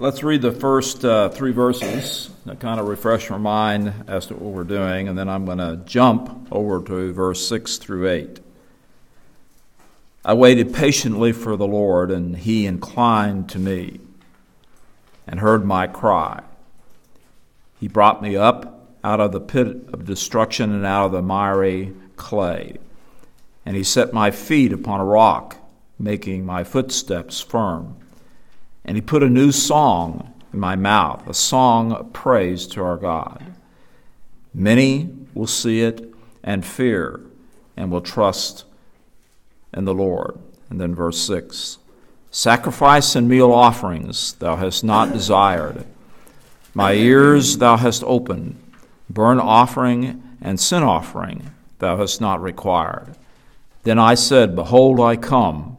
Let's read the first uh, three verses to kind of refresh our mind as to what we're doing, and then I'm going to jump over to verse 6 through 8. I waited patiently for the Lord, and he inclined to me and heard my cry. He brought me up out of the pit of destruction and out of the miry clay, and he set my feet upon a rock, making my footsteps firm. And he put a new song in my mouth, a song of praise to our God. Many will see it and fear and will trust in the Lord. And then verse 6 Sacrifice and meal offerings thou hast not desired. My ears thou hast opened. Burnt offering and sin offering thou hast not required. Then I said, Behold, I come.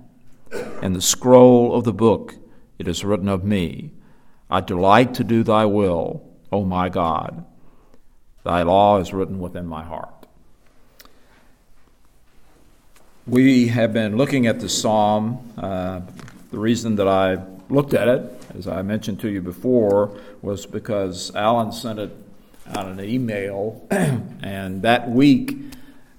and the scroll of the book it is written of me, I delight to do thy will, O my God. Thy law is written within my heart. We have been looking at the psalm. Uh, the reason that I looked at it, as I mentioned to you before, was because Alan sent it out an email, and that week,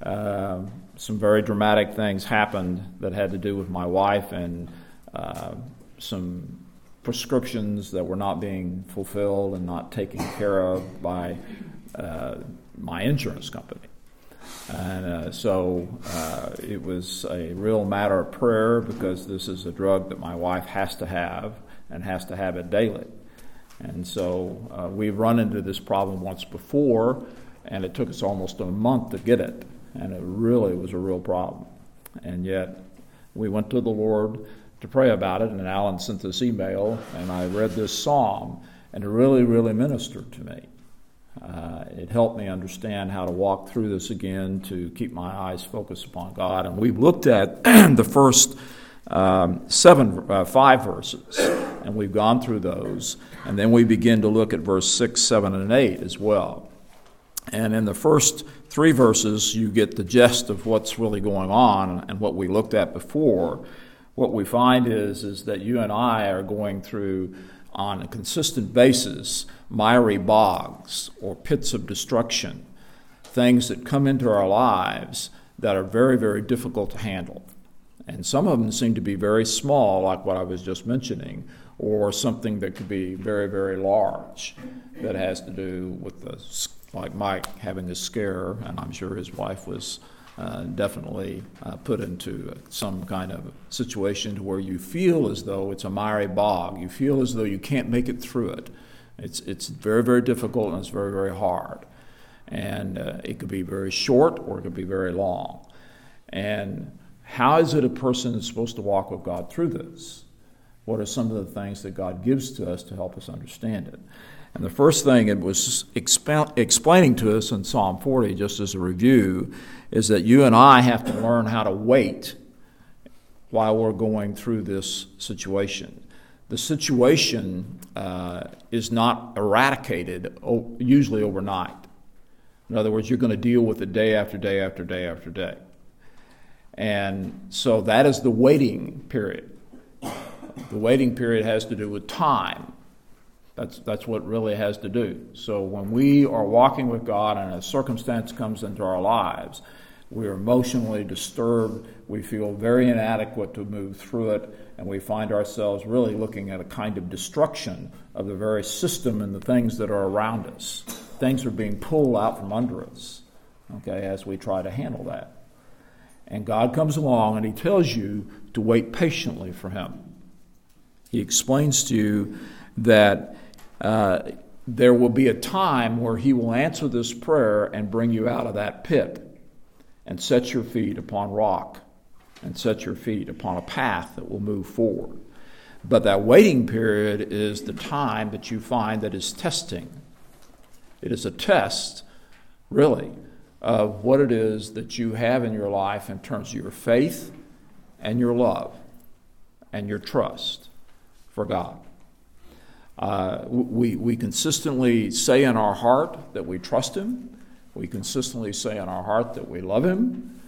uh, some very dramatic things happened that had to do with my wife and uh, some prescriptions that were not being fulfilled and not taken care of by uh, my insurance company. And uh, so uh, it was a real matter of prayer because this is a drug that my wife has to have and has to have it daily. And so uh, we've run into this problem once before, and it took us almost a month to get it. And it really was a real problem. And yet we went to the Lord to pray about it, and Alan sent this email, and I read this psalm, and it really, really ministered to me. Uh, it helped me understand how to walk through this again to keep my eyes focused upon God. And we looked at the first um, seven, uh, five verses, and we've gone through those. And then we begin to look at verse six, seven, and eight as well. And in the first three verses, you get the gist of what's really going on and what we looked at before what we find is, is that you and I are going through on a consistent basis miry bogs or pits of destruction, things that come into our lives that are very, very difficult to handle. And some of them seem to be very small, like what I was just mentioning, or something that could be very, very large that has to do with the, like Mike having a scare, and I'm sure his wife was uh, definitely uh, put into some kind of situation to where you feel as though it's a miry bog. You feel as though you can't make it through it. It's, it's very, very difficult and it's very, very hard. And uh, it could be very short or it could be very long. And how is it a person is supposed to walk with God through this? What are some of the things that God gives to us to help us understand it? And the first thing it was exp- explaining to us in Psalm 40, just as a review, is that you and I have to learn how to wait while we're going through this situation. The situation uh, is not eradicated usually overnight. In other words, you're going to deal with it day after day after day after day. And so that is the waiting period. The waiting period has to do with time. That's, that's what really has to do. So when we are walking with God and a circumstance comes into our lives, we are emotionally disturbed, we feel very inadequate to move through it, and we find ourselves really looking at a kind of destruction of the very system and the things that are around us. Things are being pulled out from under us, okay, as we try to handle that. And God comes along and He tells you to wait patiently for Him. He explains to you that uh, there will be a time where He will answer this prayer and bring you out of that pit and set your feet upon rock and set your feet upon a path that will move forward. But that waiting period is the time that you find that is testing. It is a test, really, of what it is that you have in your life in terms of your faith and your love and your trust for God. Uh, we, we consistently say in our heart that we trust Him. We consistently say in our heart that we love Him.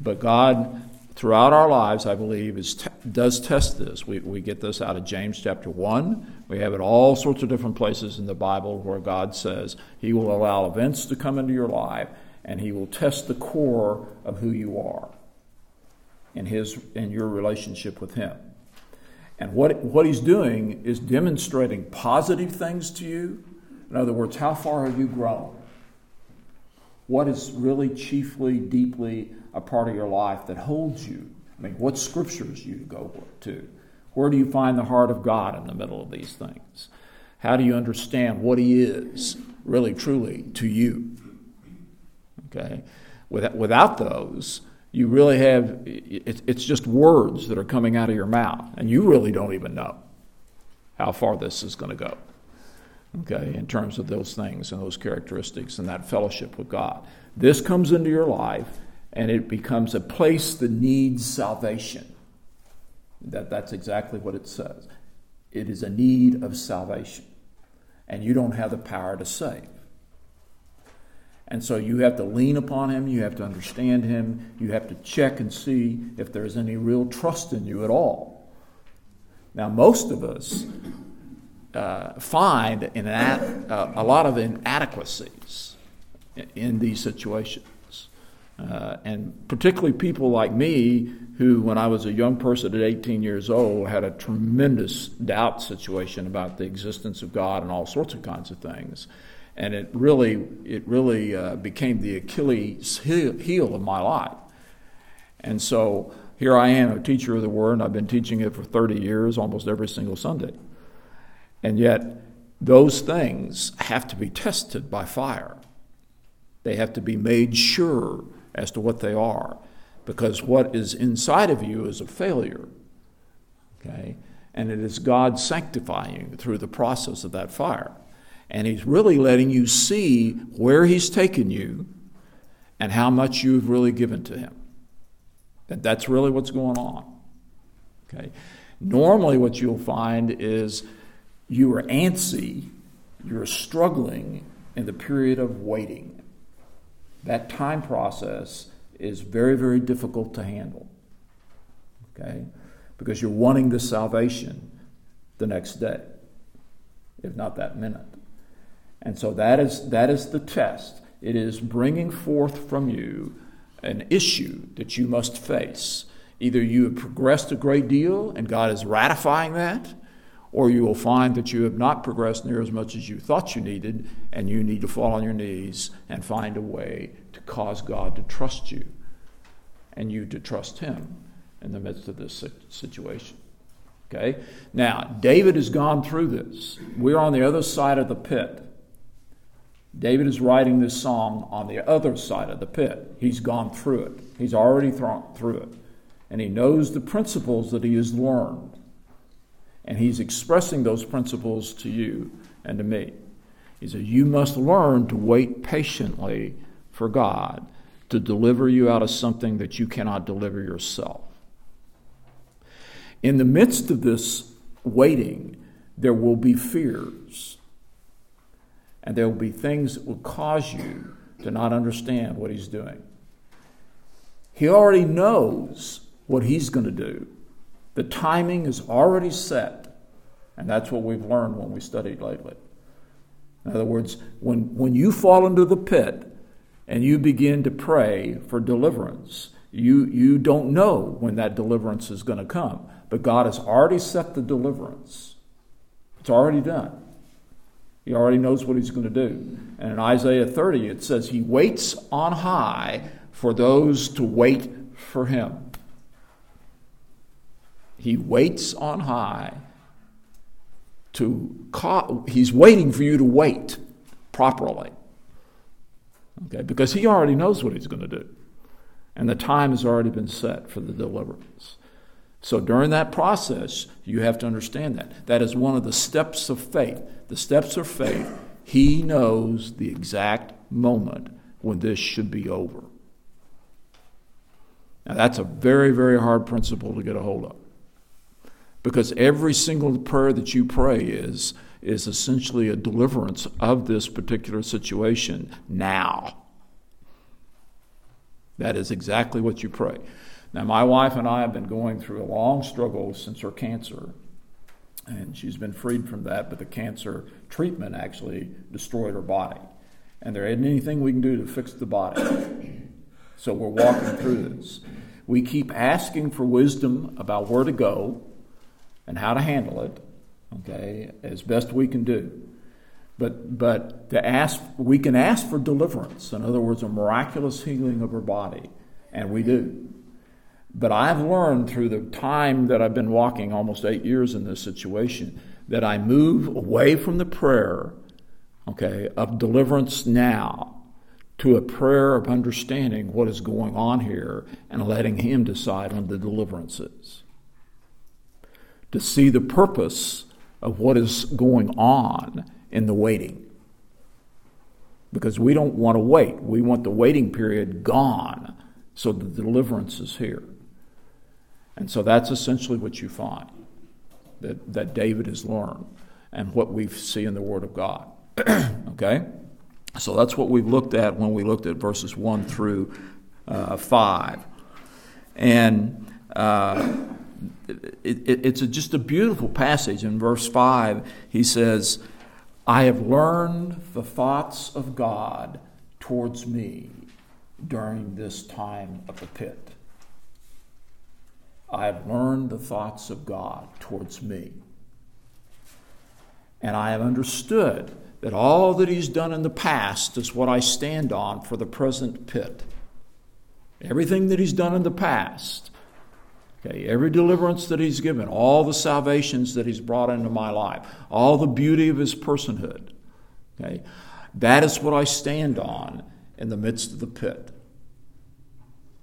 But God throughout our lives, I believe, is te- does test this. We, we get this out of James chapter 1. We have it all sorts of different places in the Bible where God says He will allow events to come into your life and He will test the core of who you are in, his, in your relationship with Him. And what, what He's doing is demonstrating positive things to you. In other words, how far have you grown? What is really chiefly, deeply a part of your life that holds you? I mean, what scriptures you go to? Where do you find the heart of God in the middle of these things? How do you understand what He is, really, truly, to you? Okay? Without, without those, you really have, it's just words that are coming out of your mouth, and you really don't even know how far this is going to go. Okay, in terms of those things and those characteristics and that fellowship with God. This comes into your life, and it becomes a place that needs salvation. That, that's exactly what it says. It is a need of salvation, and you don't have the power to save. And so you have to lean upon him, you have to understand him, you have to check and see if there's any real trust in you at all. Now, most of us uh, find in an, uh, a lot of inadequacies in these situations. Uh, and particularly people like me, who, when I was a young person at 18 years old, had a tremendous doubt situation about the existence of God and all sorts of kinds of things and it really it really uh, became the Achilles heel of my life. And so here I am, a teacher of the Word, and I've been teaching it for 30 years, almost every single Sunday. And yet, those things have to be tested by fire. They have to be made sure as to what they are, because what is inside of you is a failure. Okay? And it is God sanctifying you through the process of that fire. And He's really letting you see where He's taken you and how much you've really given to Him. That that's really what's going on. Okay? Normally, what you'll find is you are antsy, you're struggling in the period of waiting. That time process is very, very difficult to handle. Okay? Because you're wanting the salvation the next day, if not that minute. And so that is, that is the test. It is bringing forth from you an issue that you must face. Either you have progressed a great deal and God is ratifying that, or you will find that you have not progressed near as much as you thought you needed, and you need to fall on your knees and find a way to cause God to trust you and you to trust Him in the midst of this situation. Okay? Now, David has gone through this. We're on the other side of the pit. David is writing this song on the other side of the pit. He's gone through it, he's already through it. And he knows the principles that he has learned. And he's expressing those principles to you and to me. He says, You must learn to wait patiently for God to deliver you out of something that you cannot deliver yourself. In the midst of this waiting, there will be fears and there will be things that will cause you to not understand what he's doing. He already knows what he's going to do. The timing is already set, and that's what we've learned when we studied lately. In other words, when, when you fall into the pit and you begin to pray for deliverance, you, you don't know when that deliverance is going to come, but God has already set the deliverance. It's already done. He already knows what he's going to do. And in Isaiah 30, it says, He waits on high for those to wait for him. He waits on high to he's waiting for you to wait properly. Okay, because he already knows what he's going to do. And the time has already been set for the deliverance. So during that process, you have to understand that. That is one of the steps of faith. The steps of faith, He knows the exact moment when this should be over. Now, that's a very, very hard principle to get a hold of. Because every single prayer that you pray is, is essentially a deliverance of this particular situation now. That is exactly what you pray. Now, my wife and I have been going through a long struggle since her cancer, and she's been freed from that, but the cancer treatment actually destroyed her body. And there isn't anything we can do to fix the body. So we're walking through this. We keep asking for wisdom about where to go and how to handle it, okay, as best we can do. But, but to ask, we can ask for deliverance. In other words, a miraculous healing of her body, and we do. But I've learned through the time that I've been walking, almost eight years in this situation, that I move away from the prayer, okay, of deliverance now to a prayer of understanding what is going on here and letting Him decide on the deliverances. To see the purpose of what is going on in the waiting. Because we don't want to wait. We want the waiting period gone so the deliverance is here. And so that's essentially what you find that, that David has learned and what we see in the Word of God. okay? So that's what we've looked at when we looked at verses 1 through uh, 5. And uh, it, it, it's a, just a beautiful passage. In verse 5, he says, I have learned the thoughts of God towards me during this time of the pit. I have learned the thoughts of God towards me. And I have understood that all that He's done in the past is what I stand on for the present pit. Everything that He's done in the past, okay, every deliverance that He's given, all the salvations that He's brought into my life, all the beauty of His personhood, okay, that is what I stand on in the midst of the pit.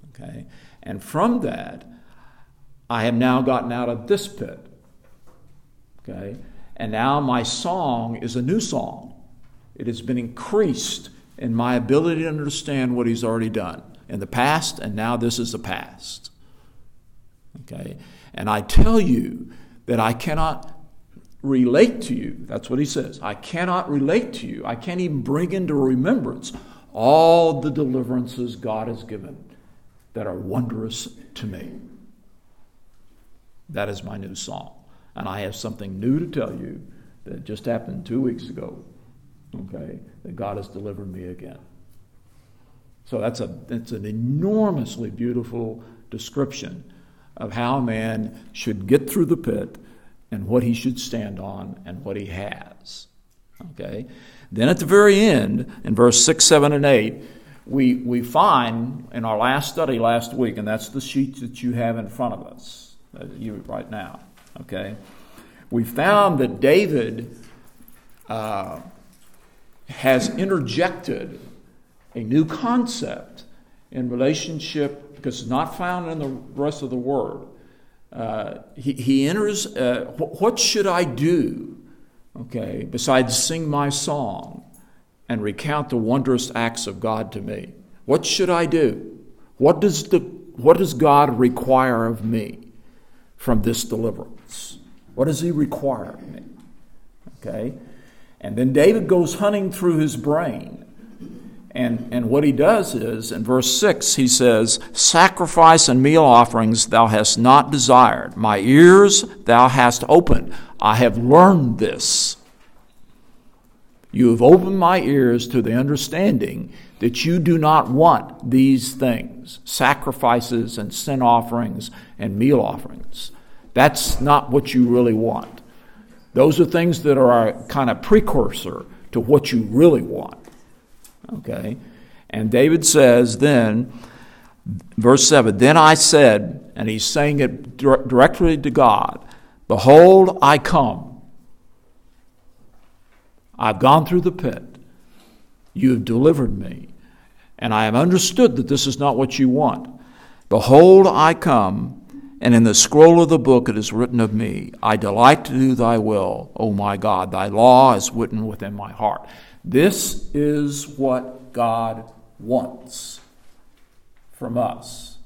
Okay? And from that, I have now gotten out of this pit. Okay? And now my song is a new song. It has been increased in my ability to understand what he's already done in the past, and now this is the past. Okay? And I tell you that I cannot relate to you. That's what he says. I cannot relate to you. I can't even bring into remembrance all the deliverances God has given that are wondrous to me. That is my new song. And I have something new to tell you that just happened two weeks ago. Okay, that God has delivered me again. So that's a that's an enormously beautiful description of how a man should get through the pit and what he should stand on and what he has. Okay? Then at the very end, in verse 6, 7, and 8, we, we find in our last study last week, and that's the sheet that you have in front of us uh, you right now. Okay, we found that David uh, has interjected a new concept in relationship because it's not found in the rest of the word. Uh, he, he enters, uh, what should I do, okay, besides sing my song and recount the wondrous acts of God to me? What should I do? What does, the, what does God require of me? from this deliverance? What does he require of me? Okay? And then David goes hunting through his brain. And, and what he does is, in verse 6, he says, Sacrifice and meal offerings thou hast not desired. My ears thou hast opened. I have learned this. You have opened my ears to the understanding that you do not want these things sacrifices and sin offerings and meal offerings. That's not what you really want. Those are things that are a kind of precursor to what you really want. Okay? And David says then, verse 7 Then I said, and he's saying it directly to God, Behold, I come. I've gone through the pit. You have delivered me and I have understood that this is not what you want. Behold, I come, and in the scroll of the book it is written of me, I delight to do thy will, O my God. Thy law is written within my heart. This is what God wants from us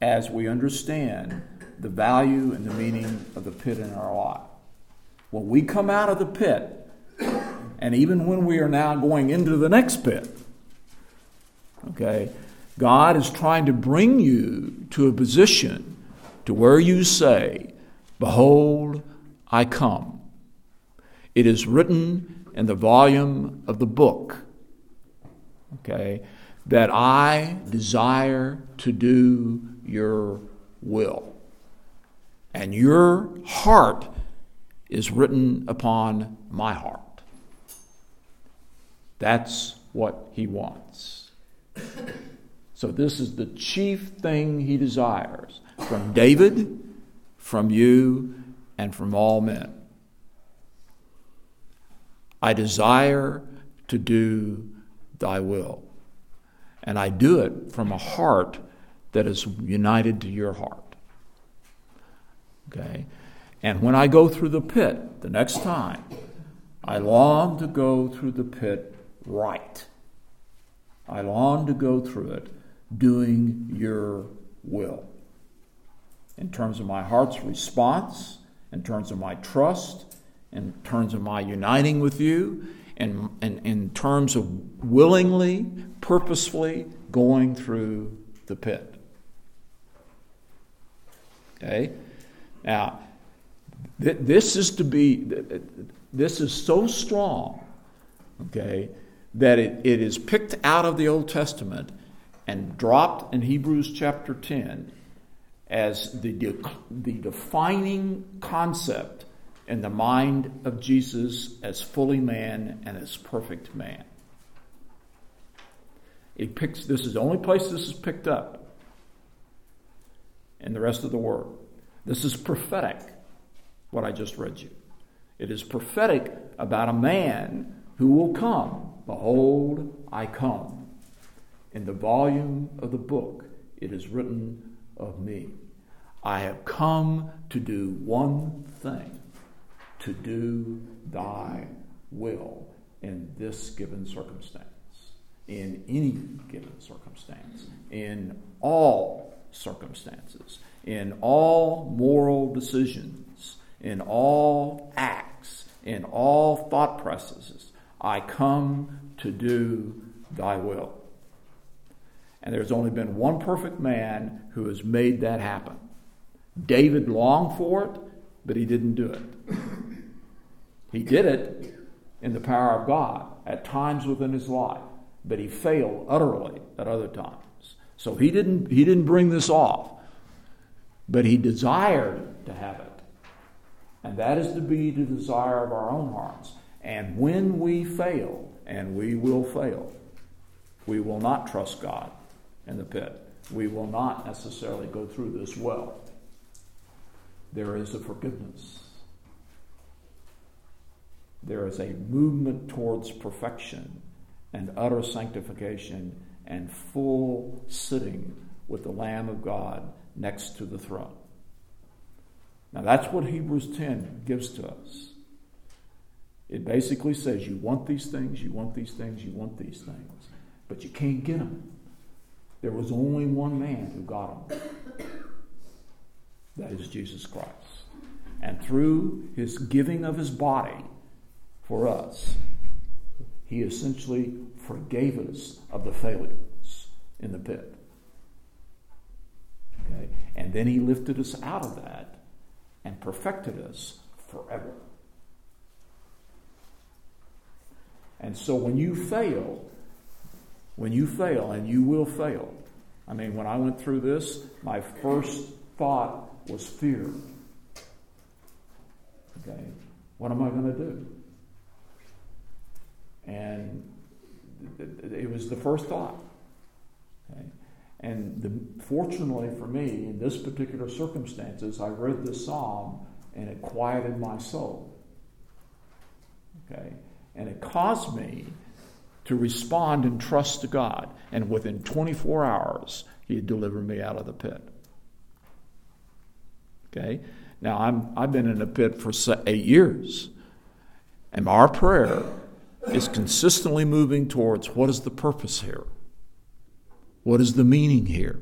as we understand the value and the meaning of the pit in our life. When we come out of the pit, and even when we are now going into the next pit, Okay? God is trying to bring you to a position to where you say, Behold, I come. It is written in the volume of the book, okay, that I desire to do your will. And your heart is written upon my heart. That's what he wants. So, this is the chief thing he desires from David, from you, and from all men. I desire to do thy will. And I do it from a heart that is united to your heart. Okay? And when I go through the pit the next time, I long to go through the pit right. I long to go through it doing your will. In terms of my heart's response, in terms of my trust, in terms of my uniting with you, and, in terms of willingly, purposefully going through the pit. Okay? Now, th- this is to be, this is so strong, okay, that it, it is picked out of the Old Testament and dropped in Hebrews chapter 10 as the, de- the defining concept in the mind of Jesus as fully man and as perfect man. It picks, this is the only place this is picked up in the rest of the Word. This is prophetic, what I just read you. It is prophetic about a man who will come. Behold, I come. In the volume of the book, it is written of me. I have come to do one thing to do thy will in this given circumstance, in any given circumstance, in all circumstances, in all moral decisions, in all acts, in all thought processes. I come to do thy will. And there's only been one perfect man who has made that happen. David longed for it, but he didn't do it. He did it in the power of God at times within his life, but he failed utterly at other times. So he didn't, he didn't bring this off, but he desired to have it. And that is to be the desire of our own hearts. And when we fail, and we will fail, we will not trust God in the pit. We will not necessarily go through this well. There is a forgiveness there is a movement towards perfection and utter sanctification and full sitting with the Lamb of God next to the throne. Now, that's what Hebrews 10 gives to us. It basically says you want these things, you want these things, you want these things, but you can't get them. There was only one man who got them. That is Jesus Christ. And through his giving of his body, for us. He essentially forgave us of the failures in the pit. Okay? And then he lifted us out of that and perfected us forever. And so when you fail, when you fail, and you will fail, I mean, when I went through this, my first thought was fear. Okay? What am I going to do? And it was the first thought. Okay? And the, fortunately for me, in this particular circumstances, I read this psalm and it quieted my soul. Okay? And it caused me to respond and trust to God. And within 24 hours, He had delivered me out of the pit. Okay? Now, I'm, I've been in a pit for eight years. And our prayer is consistently moving towards what is the purpose here? What is the meaning here?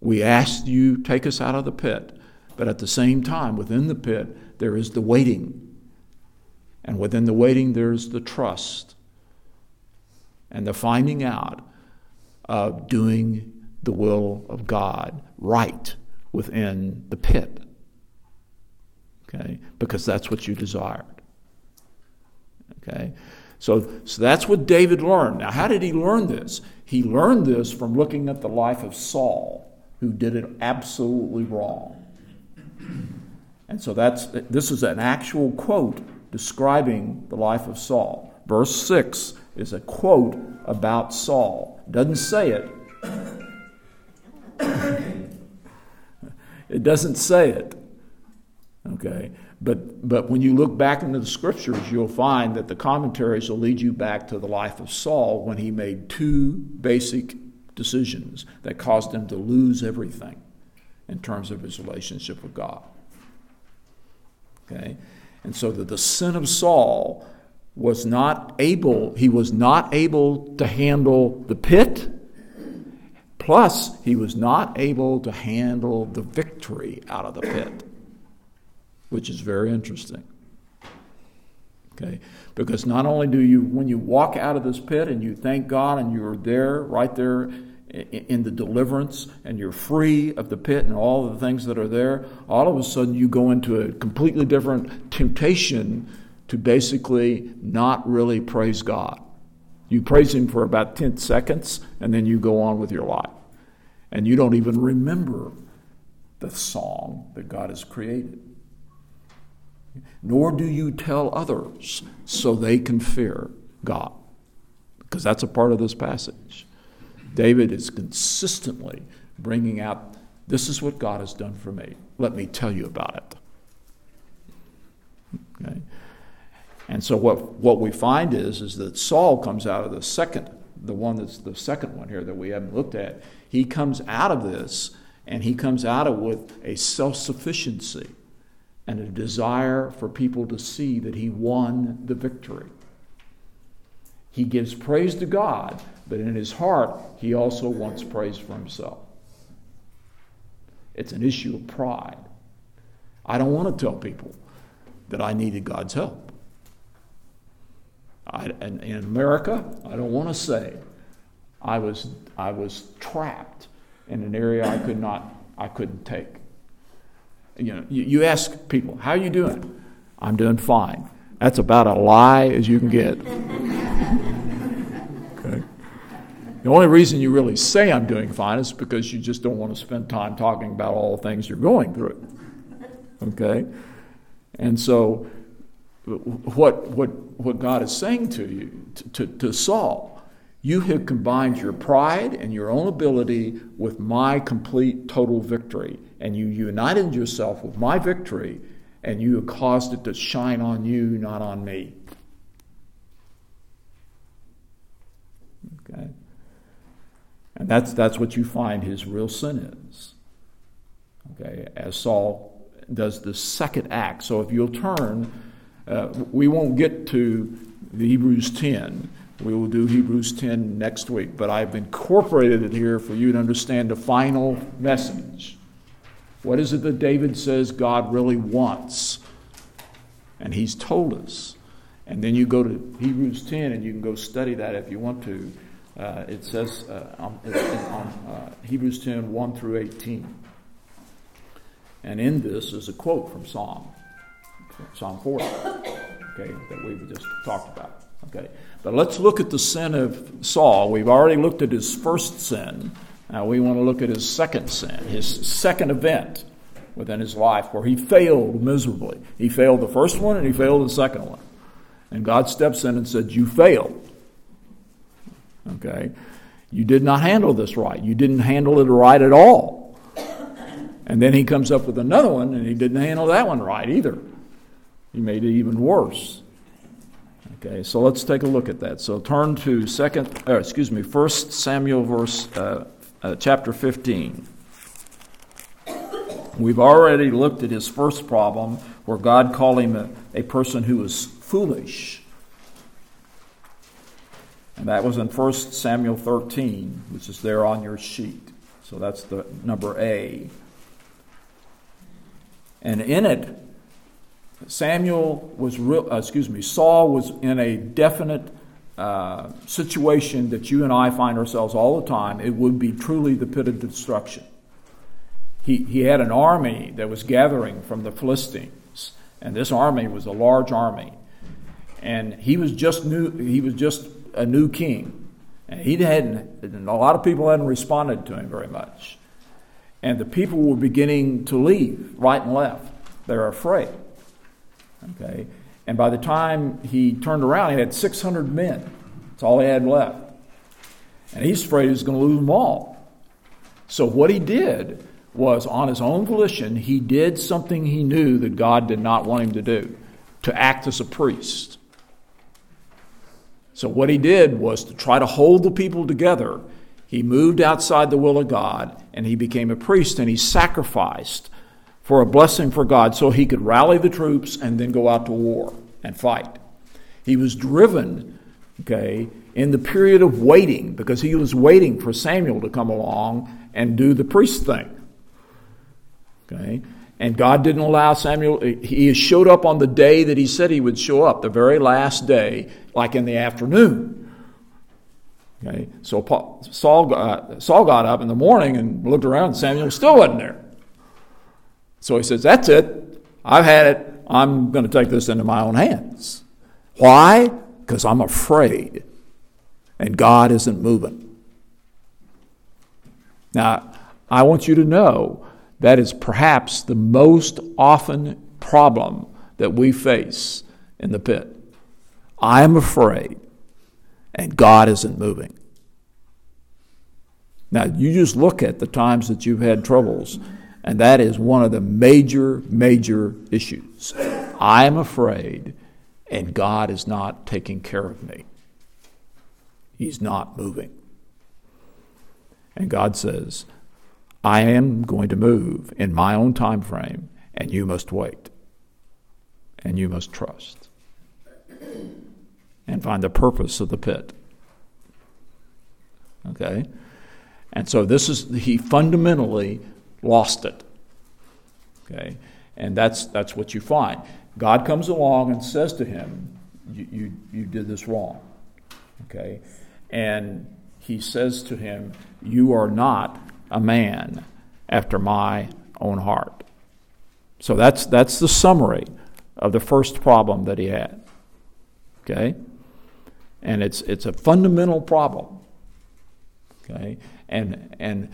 We ask you, take us out of the pit, but at the same time, within the pit, there is the waiting. And within the waiting, there's the trust and the finding out of doing the will of God right within the pit. Okay? Because that's what you desired. Okay? So, so that's what David learned. Now, how did he learn this? He learned this from looking at the life of Saul, who did it absolutely wrong. And so that's this is an actual quote describing the life of Saul. Verse 6 is a quote about Saul. Doesn't say it. it doesn't say it. Okay? But, but when you look back into the scriptures, you'll find that the commentaries will lead you back to the life of Saul when he made two basic decisions that caused him to lose everything in terms of his relationship with God. Okay? And so that the sin of Saul was not able, he was not able to handle the pit, plus, he was not able to handle the victory out of the pit, which is very interesting. Okay? Because not only do you, when you walk out of this pit and you thank God and you're there, right there in the deliverance and you're free of the pit and all the things that are there, all of a sudden you go into a completely different temptation to basically not really praise God. You praise Him for about 10 seconds and then you go on with your life. And you don't even remember the song that God has created. Nor do you tell others so they can fear God. Because that's a part of this passage. David is consistently bringing out this is what God has done for me. Let me tell you about it. Okay? And so what, what we find is, is that Saul comes out of the second, the one that's the second one here that we haven't looked at. He comes out of this and he comes out of with a self-sufficiency and a desire for people to see that he won the victory. He gives praise to God, but in his heart, he also wants praise for himself. It's an issue of pride. I don't want to tell people that I needed God's help. I, in, America, I don't want to say I was, I was trapped in an area I could not, I couldn't take. You know, you, you ask people, how are you doing? I'm doing fine. That's about a lie as you can get. The only reason you really say I'm doing fine is because you just don't want to spend time talking about all the things you're going through. Okay? And so, what, what, what God is saying to you, to, to, Saul, you have combined your pride and your own ability with my complete total victory. And you united yourself with my victory, and you have caused it to shine on you, not on me. Okay? And that's, that's what you find his real sin is. Okay, as Saul does the second act. So if you'll turn, uh, we won't get to the Hebrews 10. We will do Hebrews 10 next week, but I've incorporated it here for you to understand the final message. What is it that David says God really wants? And he's told us. And then you go to Hebrews 10 and you can go study that if you want to. Uh, it says uh, on, on uh, Hebrews 10 1 through 18. And in this is a quote from Psalm, Psalm 40, okay, that we've just talked about. Okay, but let's look at the sin of Saul. We've already looked at his first sin. Now we want to look at his second sin, his second event within his life where he failed miserably. He failed the first one and he failed the second one. And God steps in and said, You failed. Okay? You did not handle this right. You didn't handle it right at all. And then he comes up with another one, and he didn't handle that one right either. He made it even worse. Okay, so let's take a look at that. So turn to second, uh, excuse me, First Samuel, verse uh, uh, chapter fifteen. We've already looked at his first problem, where God called him a, a person who was foolish. And that was in 1 Samuel 13, which is there on your sheet. So that's the number A. And in it, Samuel was real, uh, excuse me, Saul was in a definite uh, situation that you and I find ourselves all the time, it would be truly the pit of destruction. He, he had an army that was gathering from the Philistines, and this army was a large army. And he was just new, he was just a new king. And he hadn't, and a lot of people hadn't responded to him very much. And the people were beginning to leave right and left. They're afraid. Okay? And by the time he turned around, he had 600 men. That's all he had left. And he's afraid he's going to lose them all. So what he did was, on his own volition, he did something he knew that God did not want him to do to act as a priest. So what he did was to try to hold the people together. He moved outside the will of God and he became a priest and he sacrificed for a blessing for God so he could rally the troops and then go out to war and fight. He was driven, okay, in the period of waiting because he was waiting for Samuel to come along and do the priest thing. Okay? And God didn't allow Samuel, he showed up on the day that he said he would show up, the very last day, like in the afternoon. Okay? So Paul, Saul, got, Saul got up in the morning and looked around, and Samuel still wasn't there. So he says, That's it. I've had it. I'm going to take this into my own hands. Why? Because I'm afraid. And God isn't moving. Now, I want you to know that is perhaps the most often problem that we face in the pit. I am afraid, and God isn't moving. Now, you just look at the times that you've had troubles and that is one of the major, major issues. I am afraid, and God is not taking care of me. He's not moving. And God says, I am going to move in my own time frame, and you must wait. And you must trust. And find the purpose of the pit. Okay? And so this is, he fundamentally lost it. Okay? And that's, that's what you find. God comes along and says to him, you, you, did this wrong. Okay? And he says to him, You are not a man after my own heart. So that's, that's the summary of the first problem that he had. Okay? And it's, it's a fundamental problem. Okay? And, and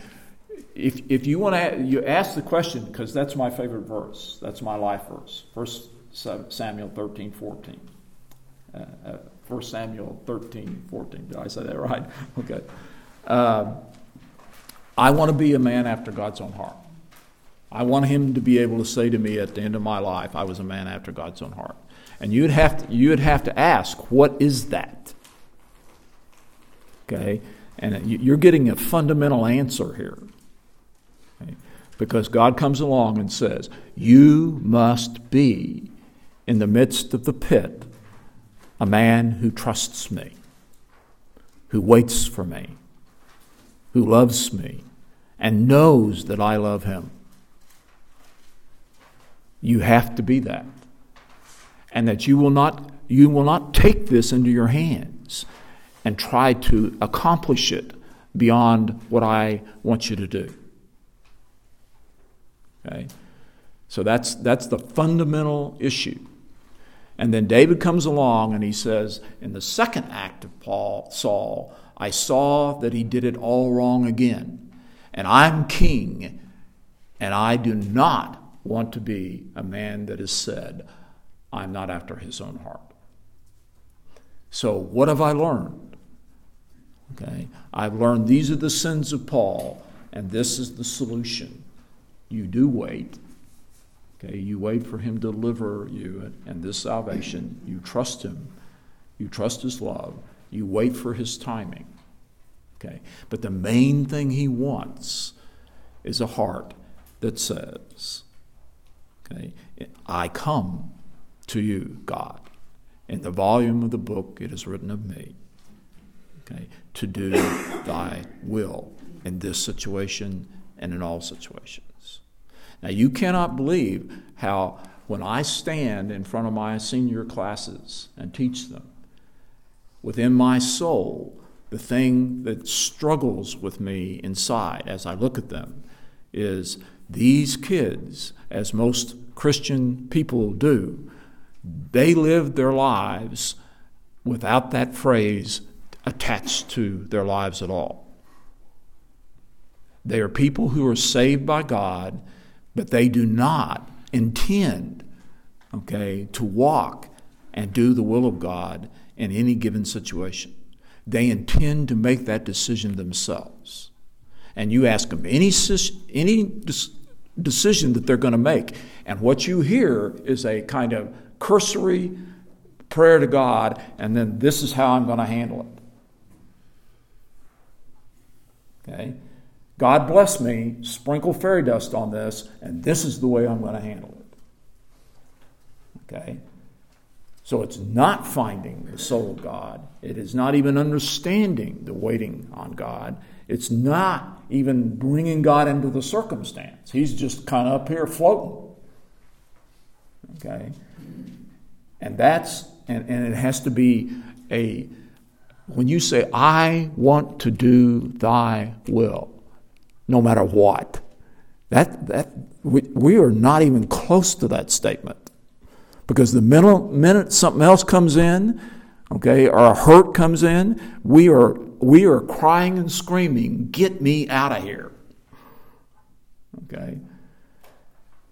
if, if you want to, you ask the question, because that's my favorite verse. That's my life verse. 1 Samuel 13, 14. Uh, uh, 1 Samuel 13, 14. Did I say that right? Okay. Uh, I want to be a man after God's own heart. I want him to be able to say to me at the end of my life, I was a man after God's own heart. And you'd have to, you'd have to ask, what is that? Okay? And you're getting a fundamental answer here. Because God comes along and says, You must be in the midst of the pit a man who trusts me, who waits for me, who loves me, and knows that I love him. You have to be that. And that you will not, you will not take this into your hands and try to accomplish it beyond what I want you to do. Okay? So that's, that's the fundamental issue. And then David comes along and he says, in the second act of Paul, Saul, I saw that he did it all wrong again. And I'm king, and I do not want to be a man that has said, I'm not after his own heart. So, what have I learned? Okay, I've learned these are the sins of Paul, and this is the solution you do wait. Okay, you wait for him to deliver you and this salvation. You trust him. You trust his love. You wait for his timing. Okay, but the main thing he wants is a heart that says, okay, I come to you, God. In the volume of the book it is written of me. Okay, to do thy will in this situation and in all situations. Now, you cannot believe how, when I stand in front of my senior classes and teach them, within my soul, the thing that struggles with me inside as I look at them is these kids, as most Christian people do, they live their lives without that phrase attached to their lives at all. They are people who are saved by God, but they do not intend, okay, to walk and do the will of God in any given situation. They intend to make that decision themselves. And you ask them any, any decision that they're going to make, and what you hear is a kind of cursory prayer to God, and then this is how I'm going to handle it. Okay? God bless me, sprinkle fairy dust on this, and this is the way I'm going to handle it. Okay? So it's not finding the soul of God. It is not even understanding the waiting on God. It's not even bringing God into the circumstance. He's just kind of up here floating. Okay? And that's, and, and it has to be a, when you say, I want to do thy will, no matter what, that, that, we, we are not even close to that statement. Because the minute, something else comes in, okay, or a hurt comes in, we are, we are crying and screaming, Get me out of here. Okay?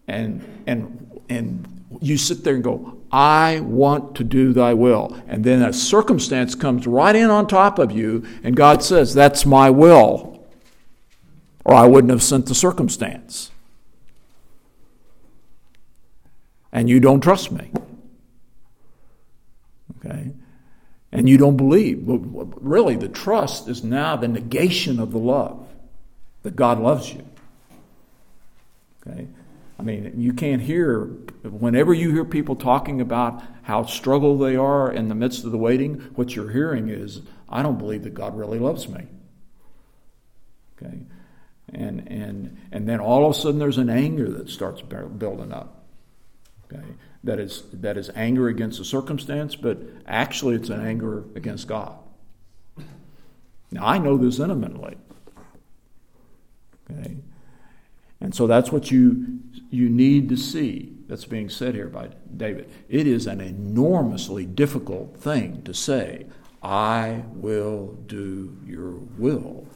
And, and, and you sit there and go, I want to do thy will. And then a circumstance comes right in on top of you, and God says, That's my will. Or I wouldn't have sent the circumstance. And you don't trust me. Okay? And you don't believe. But really, the trust is now the negation of the love that God loves you. Okay? I mean, you can't hear, whenever you hear people talking about how struggle they are in the midst of the waiting, what you're hearing is, I don't believe that God really loves me. Okay? And, and, and then all of a sudden there's an anger that starts building up. Okay? That is, that is anger against the circumstance, but actually it's an anger against God. Now, I know this intimately. Okay? And so that's what you, you need to see that's being said here by David. It is an enormously difficult thing to say, I will do your will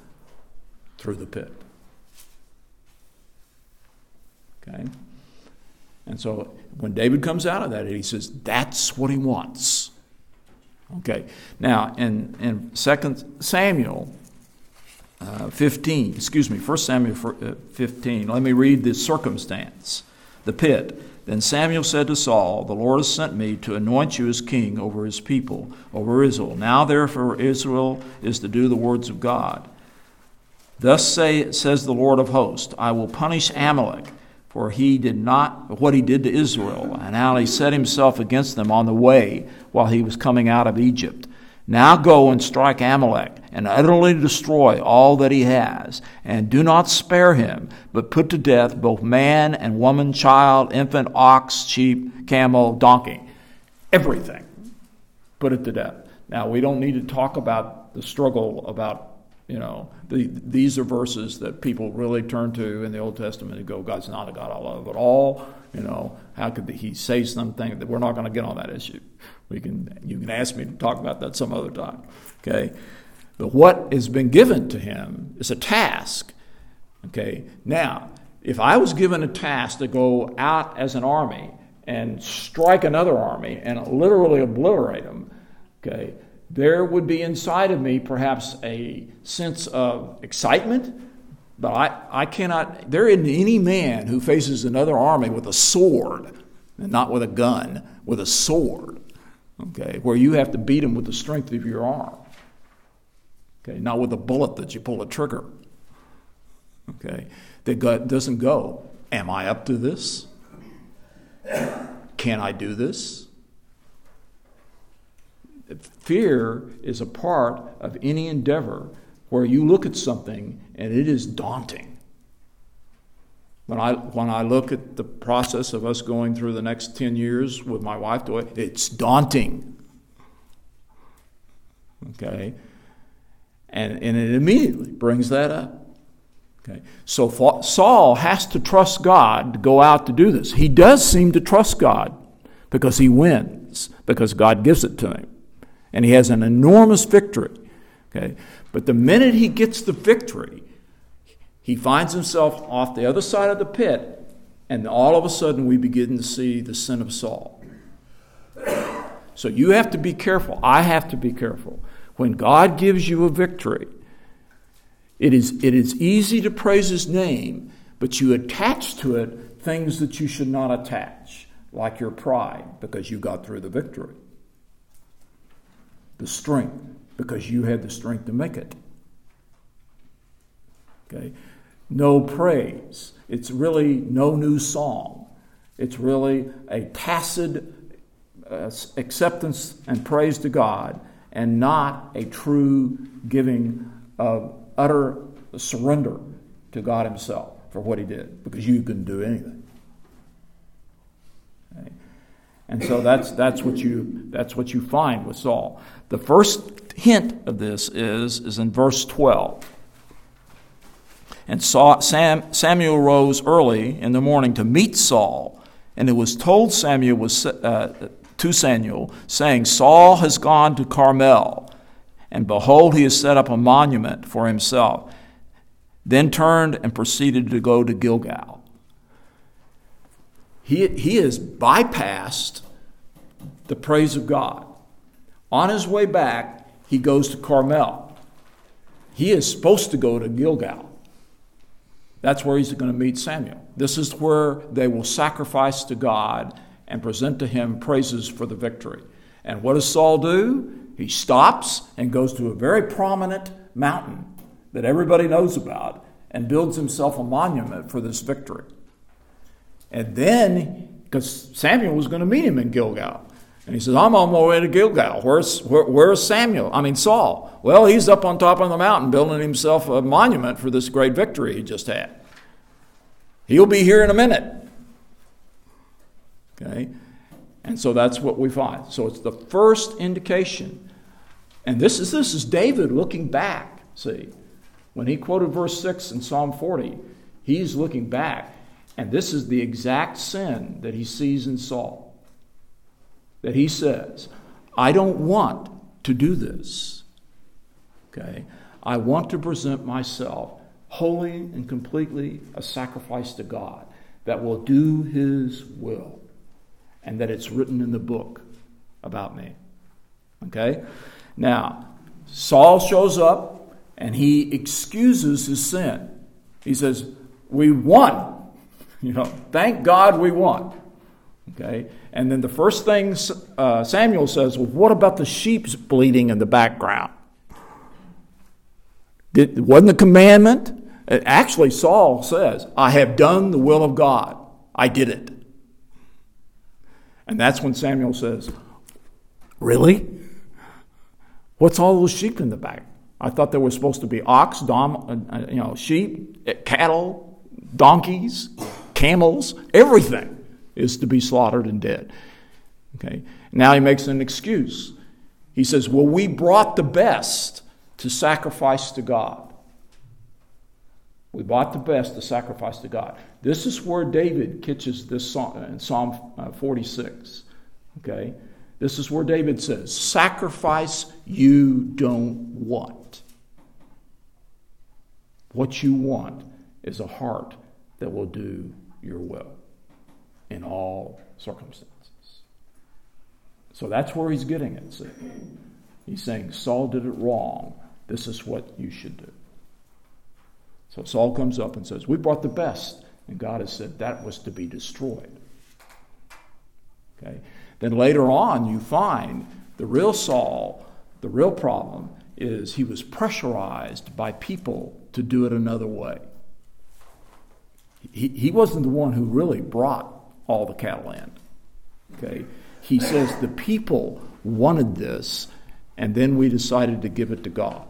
through the pit. Okay? And so when David comes out of that, he says, that's what he wants. Okay. Now, in, in 2 Samuel uh, 15, excuse me, 1 Samuel uh, 15. Let me read this circumstance. The pit. Then Samuel said to Saul, The Lord has sent me to anoint you as king over his people, over Israel. Now therefore Israel is to do the words of God. Thus say, says the Lord of hosts, I will punish Amalek, for he did not what he did to Israel, and how he set himself against them on the way while he was coming out of Egypt. Now go and strike Amalek, and utterly destroy all that he has, and do not spare him, but put to death both man and woman, child, infant, ox, sheep, camel, donkey. Everything. Put it to death. Now, we don't need to talk about the struggle about, you know, the, these are verses that people really turn to in the Old Testament and go, God's not a God I love at all. You know, how could he say something that we're not going to get on that issue? We can, you can ask me to talk about that some other time. Okay? But what has been given to him is a task. Okay? Now, if I was given a task to go out as an army and strike another army and literally obliterate them, okay, there would be inside of me perhaps a sense of excitement, but I, I cannot, there isn't any man who faces another army with a sword, and not with a gun, with a sword okay, where you have to beat them with the strength of your arm, okay, not with a bullet that you pull a trigger, okay, that doesn't go, am I up to this? Can I do this? Fear is a part of any endeavor where you look at something and it is daunting. When I, when I look at the process of us going through the next 10 years with my wife, it's daunting. Okay? And, and it immediately brings that up. Okay. So Saul has to trust God to go out to do this. He does seem to trust God because he wins, because God gives it to him. And he has an enormous victory. Okay. But the minute he gets the victory, he finds himself off the other side of the pit, and all of a sudden we begin to see the sin of Saul. So you have to be careful. I have to be careful. When God gives you a victory, it is, it is easy to praise His name, but you attach to it things that you should not attach, like your pride, because you got through the victory, the strength, because you had the strength to make it. Okay? No praise. It's really no new song. It's really a tacit uh, acceptance and praise to God and not a true giving of utter surrender to God Himself for what He did, because you couldn't do anything. And so that's, that's, what you, that's what you find with Saul. The first hint of this is, is in verse 12. And Saul, Sam, Samuel rose early in the morning to meet Saul, and it was told Samuel was, uh, to Samuel, saying, Saul has gone to Carmel and behold, he has set up a monument for himself. Then turned and proceeded to go to Gilgal. He, he has bypassed the praise of God. On his way back, he goes to Carmel. He is supposed to go to Gilgal. That's where he's going to meet Samuel. This is where they will sacrifice to God and present to him praises for the victory. And what does Saul do? He stops and goes to a very prominent mountain that everybody knows about and builds himself a monument for this victory. And then, because Samuel was going to meet him in Gilgal. And he says, I'm on my way to Gilgal. Where's, where, where's Samuel? I mean, Saul. Well, he's up on top of the mountain building himself a monument for this great victory he just had. He'll be here in a minute. Okay? And so that's what we find. So it's the first indication. And this is this is David looking back, see. When he quoted verse 6 in Psalm 40, he's looking back. And this is the exact sin that he sees in Saul. That he says, I don't want to do this. Okay? I want to present myself wholly and completely a sacrifice to God that will do his will and that it's written in the book about me. Okay? Now, Saul shows up and he excuses his sin. He says, We won. You know, thank God we won. Okay? And then the first thing uh, Samuel says, Well, what about the sheep's bleating in the background? Did, wasn't the commandment? Actually, Saul says, I have done the will of God. I did it. And that's when Samuel says, Really? What's all those sheep in the back? I thought there was supposed to be ox, dom, uh, you know, sheep, eh, cattle, donkeys, camels, everything is to be slaughtered and dead. Okay. Now he makes an excuse. He says, Well, we brought the best to sacrifice to God. We brought the best to sacrifice to God. This is where David catches this song in Psalm uh, 46. Okay? This is where David says, Sacrifice you don't want. What you want is a heart that will do your will in all circumstances. So that's where he's getting it. See? He's saying, Saul did it wrong. This is what you should do. So Saul comes up and says, We brought the best. And God has said that was to be destroyed. Okay? Then later on, you find the real Saul, the real problem is he was pressurized by people to do it another way. He, he wasn't the one who really brought all the cattle in. Okay? He says the people wanted this, and then we decided to give it to God.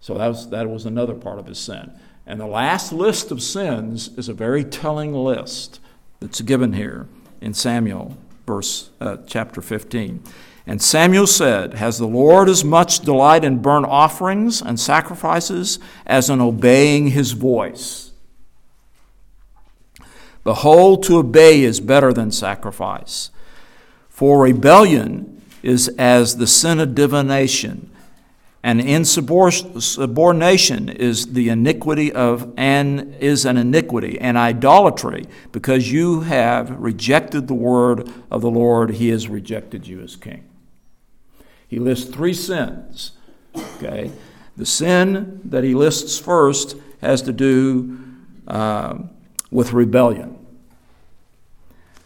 So that was, that was another part of his sin. And the last list of sins is a very telling list that's given here in Samuel, verse uh, chapter 15. And Samuel said, Has the Lord as much delight in burnt offerings and sacrifices as in obeying his voice? Behold, to obey is better than sacrifice. For rebellion is as the sin of divination, and insubordination is the iniquity of and is an iniquity and idolatry because you have rejected the word of the Lord he has rejected you as king he lists three sins. Okay? The sin that he lists first has to do uh, with rebellion.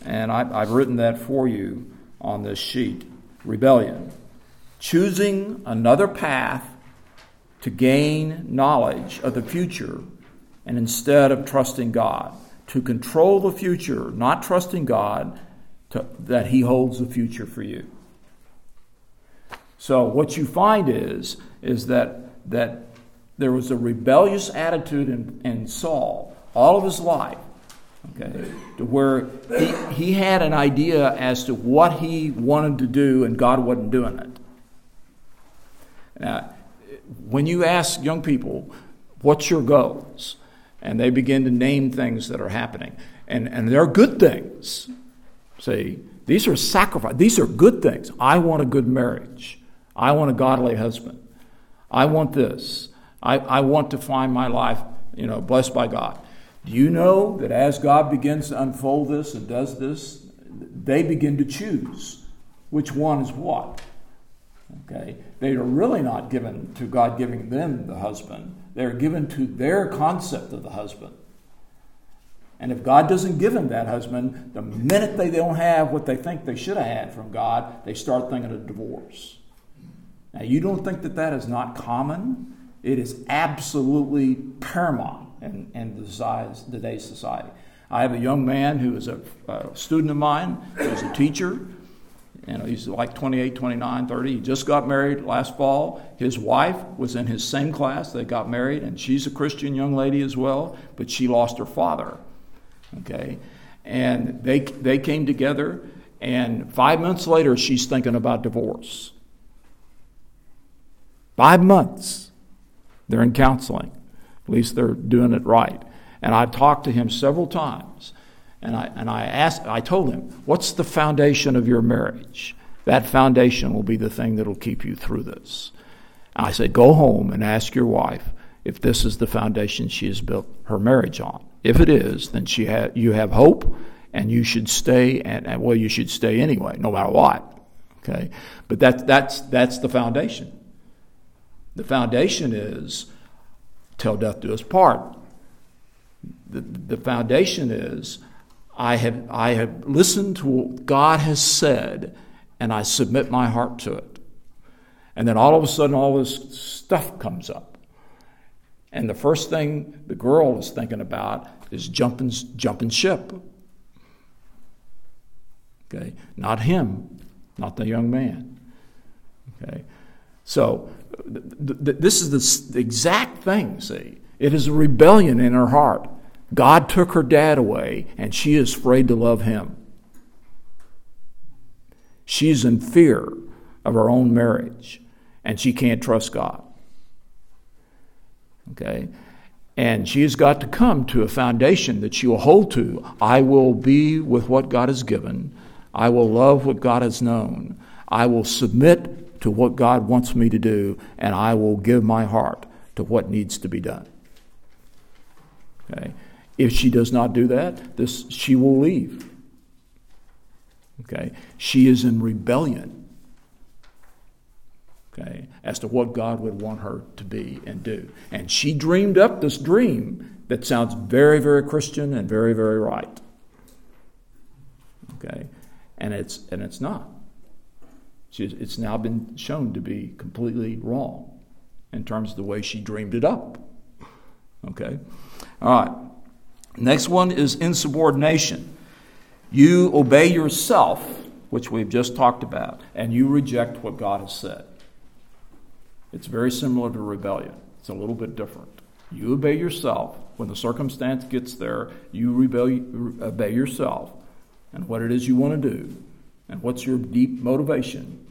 And I, I've written that for you on this sheet. Rebellion. Choosing another path to gain knowledge of the future and instead of trusting God. To control the future, not trusting God to, that He holds the future for you. So what you find is, is that, that there was a rebellious attitude in, in Saul all of his life, okay, to where he, he had an idea as to what he wanted to do and God wasn't doing it. Now, when you ask young people, what's your goals? And they begin to name things that are happening. And, and they're good things. See, these are sacrifice. These are good things. I want a good marriage. I want a godly husband. I want this. I, I want to find my life, you know, blessed by God. Do you know that as God begins to unfold this and does this, they begin to choose which one is what? Okay? They are really not given to God giving them the husband, they're given to their concept of the husband. And if God doesn't give them that husband, the minute they don't have what they think they should have had from God, they start thinking of divorce. Now, you don't think that that is not common? It is absolutely paramount in, in today's society. I have a young man who is a, a student of mine, who's a teacher. You know, he's like 28, 29, 30. He just got married last fall. His wife was in his same class. They got married, and she's a Christian young lady as well, but she lost her father. Okay? And they, they came together, and five months later, she's thinking about divorce. Five months they're in counseling. Least they're doing it right. And I talked to him several times. And I, and I asked, I told him, what's the foundation of your marriage? That foundation will be the thing that'll keep you through this. And I said, go home and ask your wife if this is the foundation she has built her marriage on. If it is, then she ha- you have hope and you should stay, and, and well, you should stay anyway, no matter what. Okay? But that, that's, that's the foundation. The foundation is till death do us part. The, the foundation is I have, I have listened to what God has said and I submit my heart to it. And then all of a sudden, all this stuff comes up. And the first thing the girl is thinking about is jumping, jumping ship. Okay? Not him, not the young man. Okay? So this is the exact thing, see. It is a rebellion in her heart. God took her dad away, and she is afraid to love him. She's in fear of her own marriage, and she can't trust God. Okay? And she has got to come to a foundation that she will hold to. I will be with what God has given. I will love what God has known. I will submit to what God wants me to do, and I will give my heart to what needs to be done. Okay? If she does not do that, this, she will leave. Okay? She is in rebellion. Okay? As to what God would want her to be and do. And she dreamed up this dream that sounds very, very Christian and very, very right. Okay? And it's and it's not. It's now been shown to be completely wrong in terms of the way she dreamed it up. Okay? All right. Next one is insubordination. You obey yourself, which we've just talked about, and you reject what God has said. It's very similar to rebellion, it's a little bit different. You obey yourself. When the circumstance gets there, you rebel, obey yourself and what it is you want to do and what's your deep motivation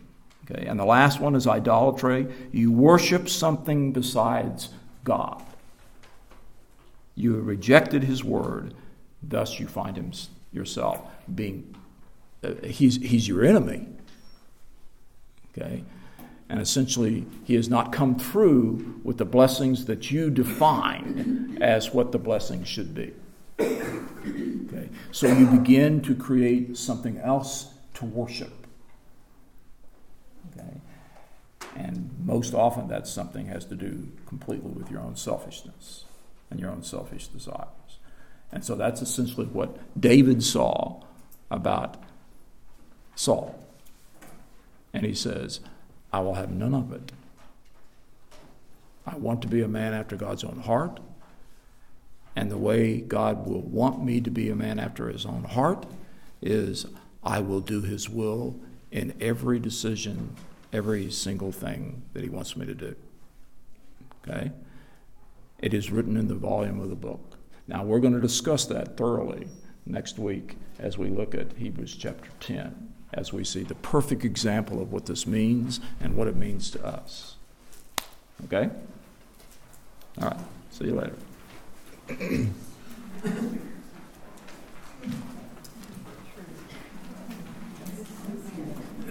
Okay, and the last one is idolatry. You worship something besides God. You have rejected his word, thus you find him yourself being uh, he's he's your enemy. Okay? And essentially, he has not come through with the blessings that you defined as what the blessings should be. Okay? So you begin to create something else to worship. Okay? And most often, that something has to do completely with your own selfishness and your own selfish desires. And so that's essentially what David saw about Saul. And he says, I will have none of it. I want to be a man after God's own heart. And the way God will want me to be a man after his own heart is I will do His will in every decision, every single thing that He wants me to do. Okay? It is written in the volume of the book. Now, we're going to discuss that thoroughly next week as we look at Hebrews chapter 10, as we see the perfect example of what this means and what it means to us. Okay? All right. See you later.